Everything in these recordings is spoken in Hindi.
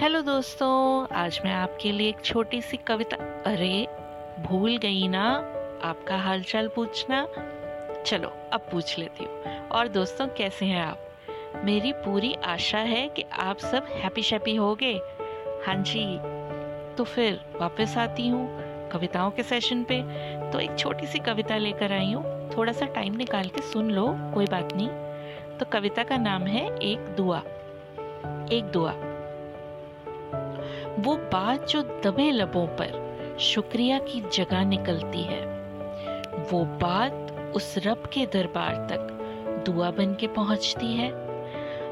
हेलो दोस्तों, आज मैं आपके लिए एक छोटी सी कविता। अरे, भूल गई ना? आपका हालचाल पूछना? चलो, अब पूछ लेती हूँ। और दोस्तों, कैसे हैं आप? मेरी पूरी आशा है कि आप सब हैप्पी शैप्पी होगे। हाँ जी तो फिर वापस आती हूँ कविताओं के सेशन पे। तो एक छोटी सी कविता लेकर आई हूँ। थोड़ा सा टाइम निकाल के सुन लो, कोई बात नहीं। तो कविता का नाम है एक दुआ। एक दुआ। वो बात जो दबे लबों पर शुक्रिया की जगह निकलती है। वो बात उस रब के दरबार तक दुआ बन के पहुँचती है।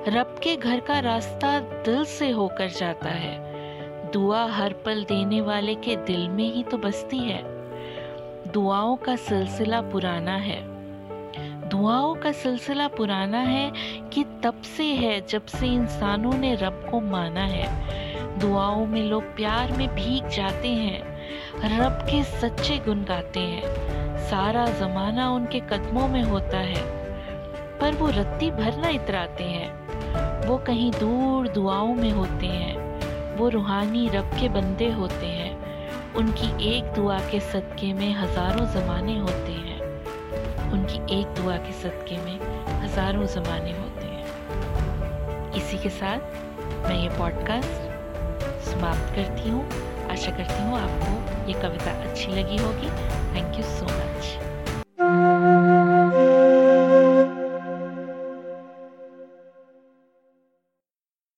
रब के घर का रास्ता दिल से होकर जाता है। दुआ हर पल देने वाले के दिल में ही तो बसती है। दुआओं का सिलसिला पुराना है। दुआओं का सिलसिला पुराना है कि तब से है जब से इंसानों ने रब को माना है। दुआओं में लोग प्यार में भीग जाते हैं, रब के सच्चे गुन गाते हैं। सारा जमाना उनके कदमों में होता है, पर वो रत्ती भर न इतराते हैं। वो कहीं दूर दुआओं में होते हैं, वो रूहानी रब के बंदे होते हैं। उनकी एक दुआ के सदके में हज़ारों जमाने होते हैं। उनकी एक दुआ के सदके में हज़ारों जमाने होते हैं। इसी के साथ मैं ये पॉडकास्ट समाप्त करती हूँ। आशा करती हूँ आपको ये कविता अच्छी लगी होगी। Thank you so much